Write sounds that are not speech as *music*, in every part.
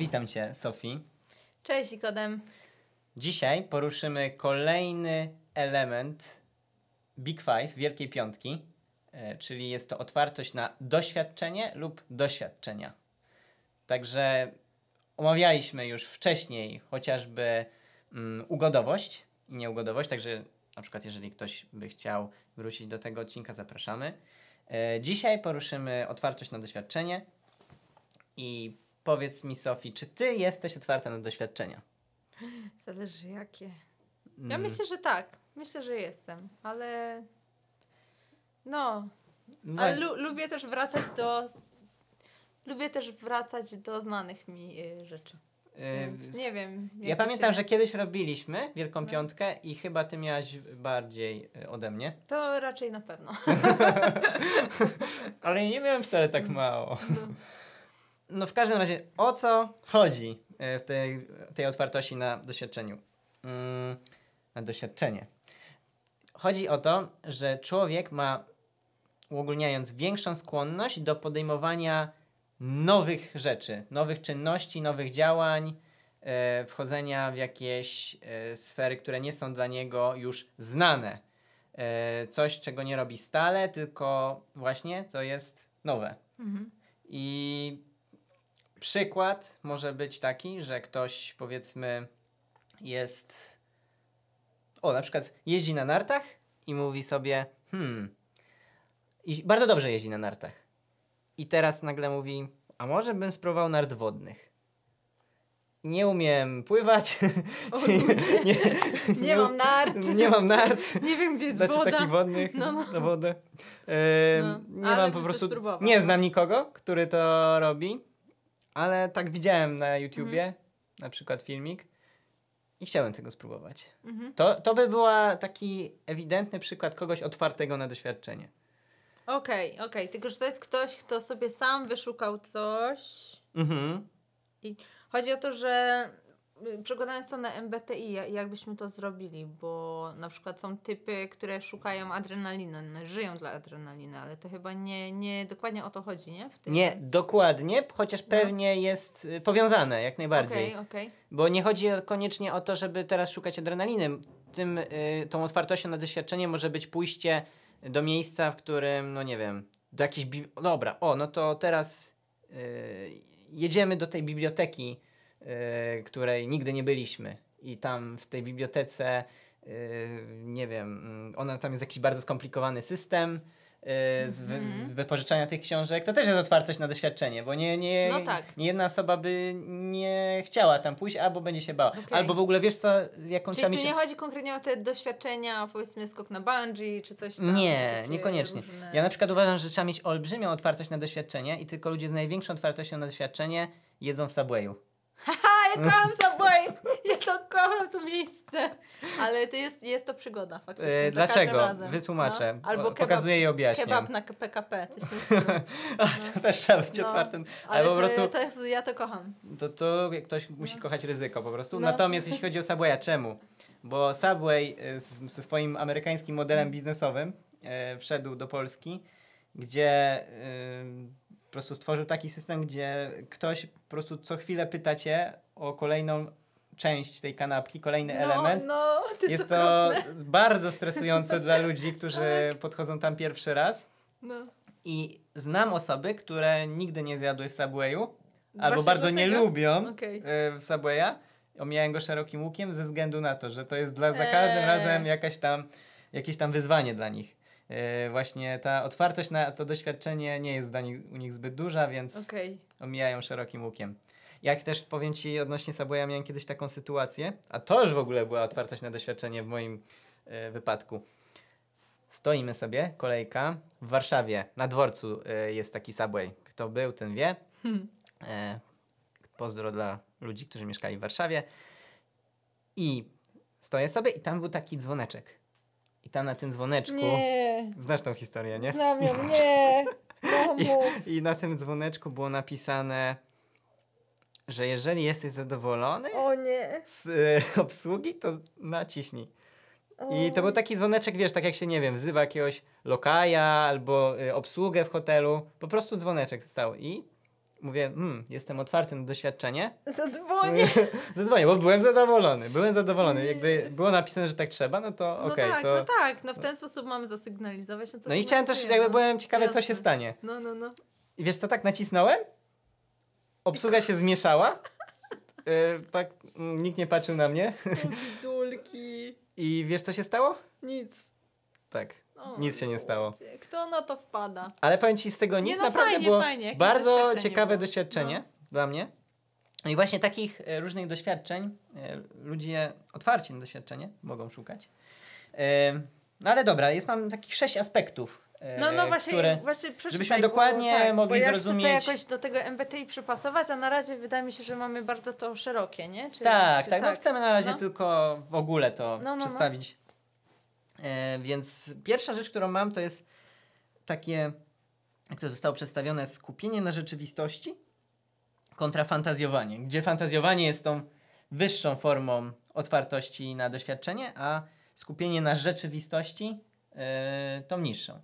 Witam Cię, Sofii. Cześć, Nikodem. Dzisiaj poruszymy kolejny element Big Five, Wielkiej Piątki, e, czyli jest to otwartość na doświadczenie lub doświadczenia. Także omawialiśmy już wcześniej chociażby mm, ugodowość i nieugodowość, także na przykład jeżeli ktoś by chciał wrócić do tego odcinka, zapraszamy. E, Dzisiaj poruszymy otwartość na doświadczenie i powiedz mi, Sofii, czy ty jesteś otwarta na doświadczenia? Zależy jakie. Ja Mm, myślę, że tak. Myślę, że jestem, ale. No, no ale lu- lubię też wracać do. Lubię też wracać do znanych mi y, rzeczy. e, Więc nie wiem. Ja pamiętam, się... że kiedyś robiliśmy Wielką No. Piątkę i chyba ty miałaś bardziej e, ode mnie. To raczej na pewno. *laughs* Ale nie miałem wcale tak mało. No. No w każdym razie, o co chodzi e, w tej, tej otwartości na doświadczeniu? Mm, na doświadczenie. Chodzi o to, że człowiek ma, uogólniając, większą skłonność do podejmowania nowych rzeczy, nowych czynności, nowych działań, e, wchodzenia w jakieś e, sfery, które nie są dla niego już znane. E, coś, czego nie robi stale, tylko właśnie co jest nowe. Mhm. I przykład może być taki, że ktoś powiedzmy jest. O, na przykład jeździ na nartach i mówi sobie, hmm. I bardzo dobrze jeździ na nartach. I teraz nagle mówi, a może bym spróbował nart wodnych. Nie umiem pływać. *laughs* O ludzie. nie, *laughs* Nie mam nart. Nie mam nart. Nie wiem, gdzie jest Znaczy woda. takich wodnych No, no. na wodę. No, nie mam po prostu. Nie znam nikogo, który to robi, ale tak widziałem na YouTubie, Mhm. na przykład filmik i chciałem tego spróbować. Mhm. To, to by była taki ewidentny przykład kogoś otwartego na doświadczenie. Okej, okej. Tylko, że to jest ktoś, kto sobie sam wyszukał coś. Mhm. Chodzi o to, że y, przekładając to na MBTI, ja- jakbyśmy to zrobili, bo na przykład są typy, które szukają adrenaliny, żyją dla adrenaliny, ale to chyba nie, nie dokładnie o to chodzi, nie? W tym- Nie, dokładnie, chociaż pewnie jest y, powiązane jak najbardziej. Okej, okej. Bo nie chodzi koniecznie o to, żeby teraz szukać adrenaliny. Tym, y, tą otwartością na doświadczenie może być pójście do miejsca, w którym, no nie wiem, do jakiejś. Bi- dobra, o, no to teraz y, jedziemy do tej biblioteki, której nigdy nie byliśmy. I tam w tej bibliotece, y, nie wiem, mm, ona tam jest jakiś bardzo skomplikowany system. y, Z, wy, Mhm. wypożyczania tych książek, to też jest otwartość na doświadczenie, bo nie, nie, No tak. nie jedna osoba by nie chciała tam pójść, albo będzie się bała. Okej. Albo w ogóle wiesz co, jaką trzeba Czyli tu nie chodzi konkretnie o te doświadczenia, powiedzmy skok na bungee, czy coś tam. Nie, niekoniecznie. różne- Ja na przykład uważam, że trzeba mieć olbrzymią otwartość na doświadczenie i tylko ludzie z największą otwartością na doświadczenie jedzą w Subwayu. A, ja kocham Subway! Ja to kocham to miejsce. Ale to jest, jest to przygoda faktycznie. Każdym dlaczego? razem. Wytłumaczę. No. Albo kebab, pokazuję i objaśniam. kebab na PKP, coś. *laughs* A, to też trzeba być No, otwartym. Ale Ale po prostu to jest, ja to kocham. to, to ktoś musi kochać ryzyko po prostu. No. Natomiast jeśli *laughs* chodzi o Subwaya, czemu? Bo Subway e, z, ze swoim amerykańskim modelem Mm. biznesowym e, wszedł do Polski, gdzie e, po prostu stworzył taki system, gdzie ktoś po prostu co chwilę pyta cię o kolejną część tej kanapki, kolejny element. No, no, to jest, Jest to bardzo stresujące *laughs* dla ludzi, którzy podchodzą tam pierwszy raz. No. I znam osoby, które nigdy nie zjadły w Subwayu, albo Właśnie bardzo nie lubią Okej. e, w Subwaya. Omijają go szerokim łukiem ze względu na to, że to jest dla, za każdym Eee. razem jakaś tam, jakieś tam wyzwanie dla nich. E, właśnie ta otwartość na to doświadczenie nie jest dla nich, u nich zbyt duża, więc Okej. omijają szerokim łukiem. Jak też powiem Ci odnośnie Subwaya, miałem kiedyś taką sytuację, a to już w ogóle była otwartość na doświadczenie w moim e, wypadku. Stoimy sobie, kolejka, w Warszawie, na dworcu e, jest taki Subway. Kto był, ten wie. Hmm. E, pozdro dla ludzi, którzy mieszkali w Warszawie. I stoję sobie i tam był taki dzwoneczek. I tam na tym dzwoneczku... Nie, Znasz tą historię, nie? znam ją, nie. Mów. I na tym dzwoneczku było napisane, że jeżeli jesteś zadowolony O nie. z e, obsługi, to naciśnij. I to był taki dzwoneczek, wiesz, tak jak się, nie wiem, wzywa jakiegoś lokaja albo y, obsługę w hotelu. Po prostu dzwoneczek stał i mówię, hmm, jestem otwarty na doświadczenie, Zadzwonię. *laughs* zadzwonię, bo byłem zadowolony, byłem zadowolony. Jakby było napisane, że tak trzeba, no to No okej, tak, to... no tak, no w ten sposób mamy zasygnalizować. No, No i chciałem też, jakby no. byłem ciekawy, co się Jasne. stanie. No, no, no. I wiesz co, tak nacisnąłem, obsługa się zmieszała, yy, *laughs* tak mm, nikt nie patrzył na mnie i wiesz co się stało? Nic. Tak, O, nic się nie stało. Kto na to wpada? Ale powiem ci, z tego nic no naprawdę fajnie, było fajnie, bardzo doświadczenie ciekawe było. doświadczenie No. dla mnie. No i właśnie takich e, różnych doświadczeń e, ludzie otwarci na doświadczenie mogą szukać. E, no ale dobra, jest mam takich sześć aspektów, No, no właśnie, które... właśnie żebyśmy bo- dokładnie tak, mogli bo ja zrozumieć- Chcę to jakoś do tego MBTI przypasować, a na razie wydaje mi się, że mamy bardzo to szerokie, nie? Czy, Tak, czy tak, no chcemy na razie No. tylko w ogóle to No, no, no. przedstawić. E, więc pierwsza rzecz, którą mam, to jest takie, jak to zostało przedstawione, skupienie na rzeczywistości kontra fantazjowanie, gdzie fantazjowanie jest tą wyższą formą otwartości na doświadczenie, a skupienie na rzeczywistości e, tą niższą.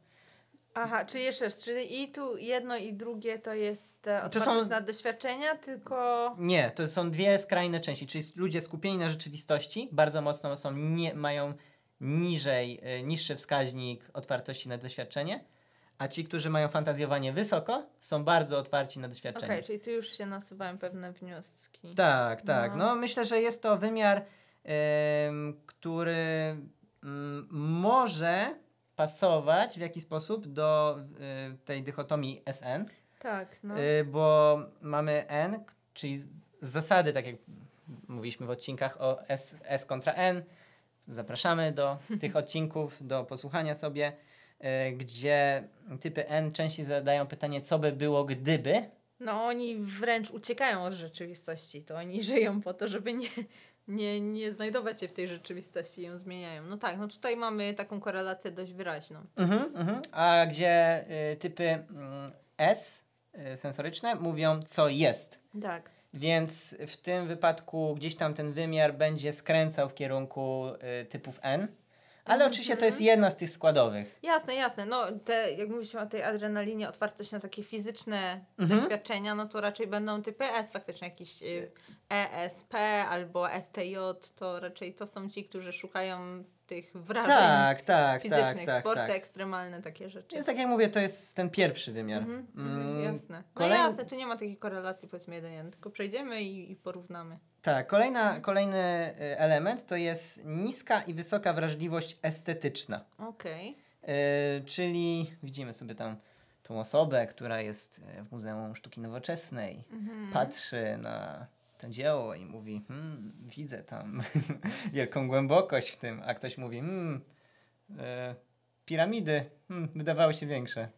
Aha, czy jeszcze raz, czyli i tu jedno i drugie to jest e, To są- otwartość na doświadczenia, tylko... Nie, to są dwie skrajne części, czyli ludzie skupieni na rzeczywistości bardzo mocno są, nie, mają niżej, y, niższy wskaźnik otwartości na doświadczenie, a ci, którzy mają fantazjowanie wysoko, są bardzo otwarci na Okej, doświadczenie. czyli tu już się nasuwają pewne wnioski. Tak, tak. No. No. myślę, że jest to wymiar, em, który mm, może pasować w jakiś sposób do y, tej dychotomii SN. Tak, no. Y, bo mamy N, czyli z z zasady, tak jak mówiliśmy w odcinkach o S, S kontra N. Zapraszamy do tych *laughs* odcinków, do posłuchania sobie, y, gdzie typy N częściej zadają pytanie, co by było gdyby. No oni wręcz uciekają od rzeczywistości, to oni żyją po to, żeby nie, nie, nie znajdować się w tej rzeczywistości i ją zmieniają. No tak, no tutaj mamy taką korelację dość wyraźną. Mhm, mhm. A gdzie y, typy mm, S y, sensoryczne mówią, co jest. Tak. Więc w tym wypadku gdzieś tam ten wymiar będzie skręcał w kierunku y, typów N. Ale oczywiście to jest jedna z tych składowych. Jasne, jasne. No te, jak mówiliśmy o tej adrenalinie, otwartość na takie fizyczne Mhm. doświadczenia, no to raczej będą typy S, faktycznie jakiś y, ESP albo STJ, to raczej to są ci, którzy szukają tych wrażeń Tak, tak, fizycznych, tak, tak, sporty tak. ekstremalne, takie rzeczy. Więc tak jak mówię, to jest ten pierwszy wymiar. Mhm, Mm, mhm, jasne. No kolej- jasne, tu nie ma takiej korelacji powiedzmy jeden, jeden, tylko przejdziemy i, i porównamy. Tak, kolejna, kolejny y, element to jest niska i wysoka wrażliwość estetyczna. Okej. Y, czyli widzimy sobie tam tą osobę, która jest y, w Muzeum Sztuki Nowoczesnej, Mhm. patrzy na to dzieło i mówi, hmm, widzę tam *laughs* wielką głębokość w tym, a ktoś mówi, hmm, e, piramidy hmm, wydawały się większe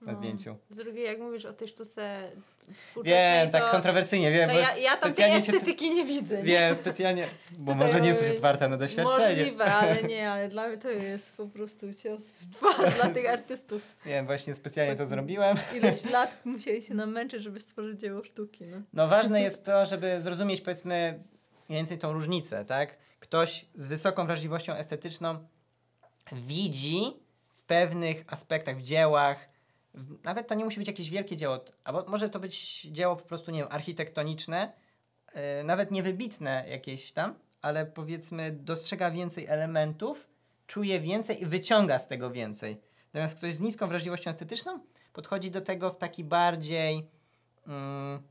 na No. zdjęciu. Z drugiej, jak mówisz o tej sztuce współczesnej, Wiem, tak kontrowersyjnie, wiem, ja, ja tam tej estetyki nie widzę. nie? Wiem, specjalnie, bo Tutaj może nie jesteś otwarta na doświadczenie. Możliwe, ale nie, ale dla mnie to jest po prostu cios w twarz dla tych artystów. Wiem, właśnie specjalnie to zrobiłem. Ileś *laughs* lat musieli się namęczyć, żeby stworzyć dzieło sztuki. No. No ważne jest to, żeby zrozumieć powiedzmy mniej więcej tą różnicę, tak? Ktoś z wysoką wrażliwością estetyczną widzi w pewnych aspektach, w dziełach, nawet to nie musi być jakieś wielkie dzieło, albo może to być dzieło po prostu, nie wiem, architektoniczne, yy, nawet niewybitne jakieś tam, ale powiedzmy dostrzega więcej elementów, czuje więcej i wyciąga z tego więcej. Natomiast ktoś z niską wrażliwością estetyczną podchodzi do tego w taki bardziej mm,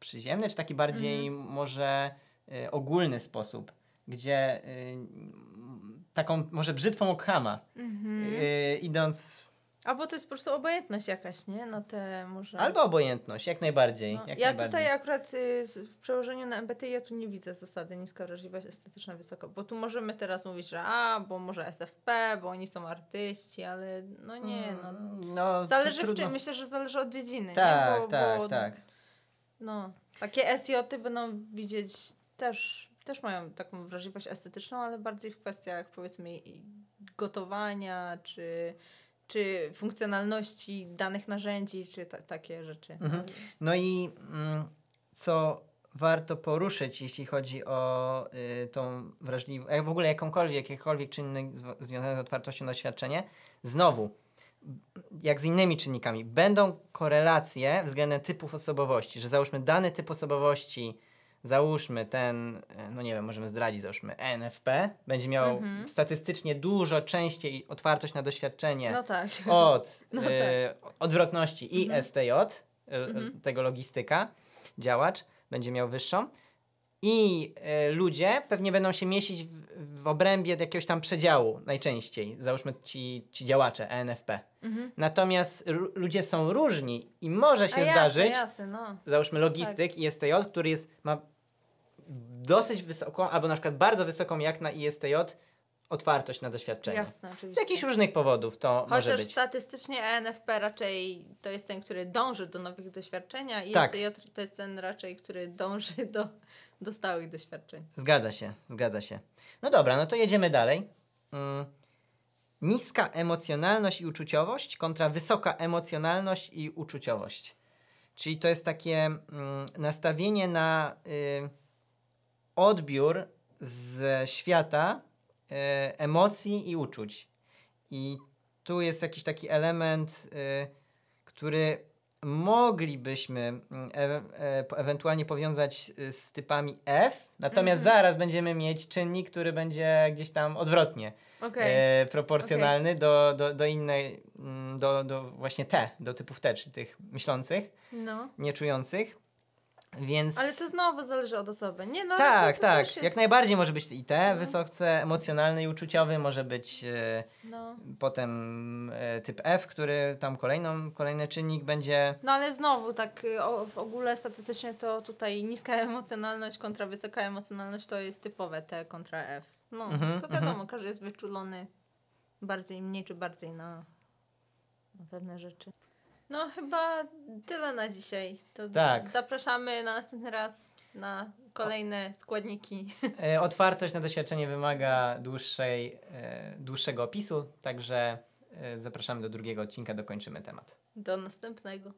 przyziemny, czy taki bardziej może y, ogólny sposób, gdzie mm, taką może brzytwą okhama, Mhm. y, idąc Albo to jest po prostu obojętność jakaś, nie? Na te może... albo obojętność, jak najbardziej. No, jak ja najbardziej. tutaj akurat y, w przełożeniu na MBTI ja tu nie widzę zasady niska wrażliwość estetyczna wysoko, bo tu możemy teraz mówić, że a, bo może SFP, bo oni są artyści, ale no nie, no. Mm, no Zależy w czym, myślę, że zależy od dziedziny, Tak, nie? Bo, tak, bo, tak. No, takie SJ będą widzieć też, też mają taką wrażliwość estetyczną, ale bardziej w kwestiach powiedzmy gotowania, czy, czy funkcjonalności danych narzędzi, czy ta, takie rzeczy. Mhm. No i mm, co warto poruszyć, jeśli chodzi o y, tą wrażliwość, jak w ogóle jakąkolwiek, jakikolwiek czynnik zw- związany z otwartością na doświadczenie, znowu, jak z innymi czynnikami, będą korelacje względem typów osobowości, że załóżmy dany typ osobowości, załóżmy ten, e, no nie wiem, możemy zdradzić, załóżmy NFP, będzie miał Mhm. statystycznie dużo częściej otwartość na doświadczenie No tak. od *laughs* No e, odwrotności i Mhm. STJ, e, Mhm. tego logistyka, działacz, będzie miał wyższą. I e, ludzie pewnie będą się mieścić w, w obrębie jakiegoś tam przedziału najczęściej, załóżmy ci, ci działacze ENFP. Mhm. Natomiast ludzie są różni i może się A jasne, zdarzyć, Jasne, no. załóżmy logistyk i ISTJ, który jest, ma dosyć wysoką, albo na przykład bardzo wysoką jak na ISTJ, otwartość na doświadczenie. Jasne, Z oczywiście. jakichś różnych powodów to może Chociaż być. statystycznie ENFP raczej to jest ten, który dąży do nowych doświadczenia i Tak. STJ to jest ten raczej, który dąży *laughs* do, do stałych doświadczeń. Zgadza się, zgadza się. No dobra, no to jedziemy dalej. Mm. Niska emocjonalność i uczuciowość kontra wysoka emocjonalność i uczuciowość. Czyli to jest takie mm, nastawienie na y, odbiór ze świata y, emocji i uczuć. I tu jest jakiś taki element, y, który moglibyśmy mm, e, e, ewentualnie powiązać z typami F, natomiast Mhm. zaraz będziemy mieć czynnik, który będzie gdzieś tam odwrotnie Okej. e, proporcjonalny do, do, do innej, mm, do, do właśnie T, do typów T, czyli tych myślących, No. nieczujących. Więc Ale to znowu zależy od osoby. Nie, no tak, to tak. też Jak jest- najbardziej może być i T, No. wysoce emocjonalny i uczuciowy, może być e, No. potem e, typ F, który tam kolejną, kolejny czynnik będzie. no ale znowu, tak y, o, w ogóle statystycznie to tutaj niska *laughs* emocjonalność kontra wysoka emocjonalność to jest typowe T kontra F. No, Mhm, tylko wiadomo, mhm. każdy jest wyczulony bardziej, mniej czy bardziej na, na pewne rzeczy. No chyba tyle na dzisiaj. To Tak. Zapraszamy na następny raz na kolejne składniki. E, otwartość na doświadczenie wymaga dłuższej, e, dłuższego opisu, także e, zapraszamy do drugiego odcinka, dokończymy temat. Do następnego.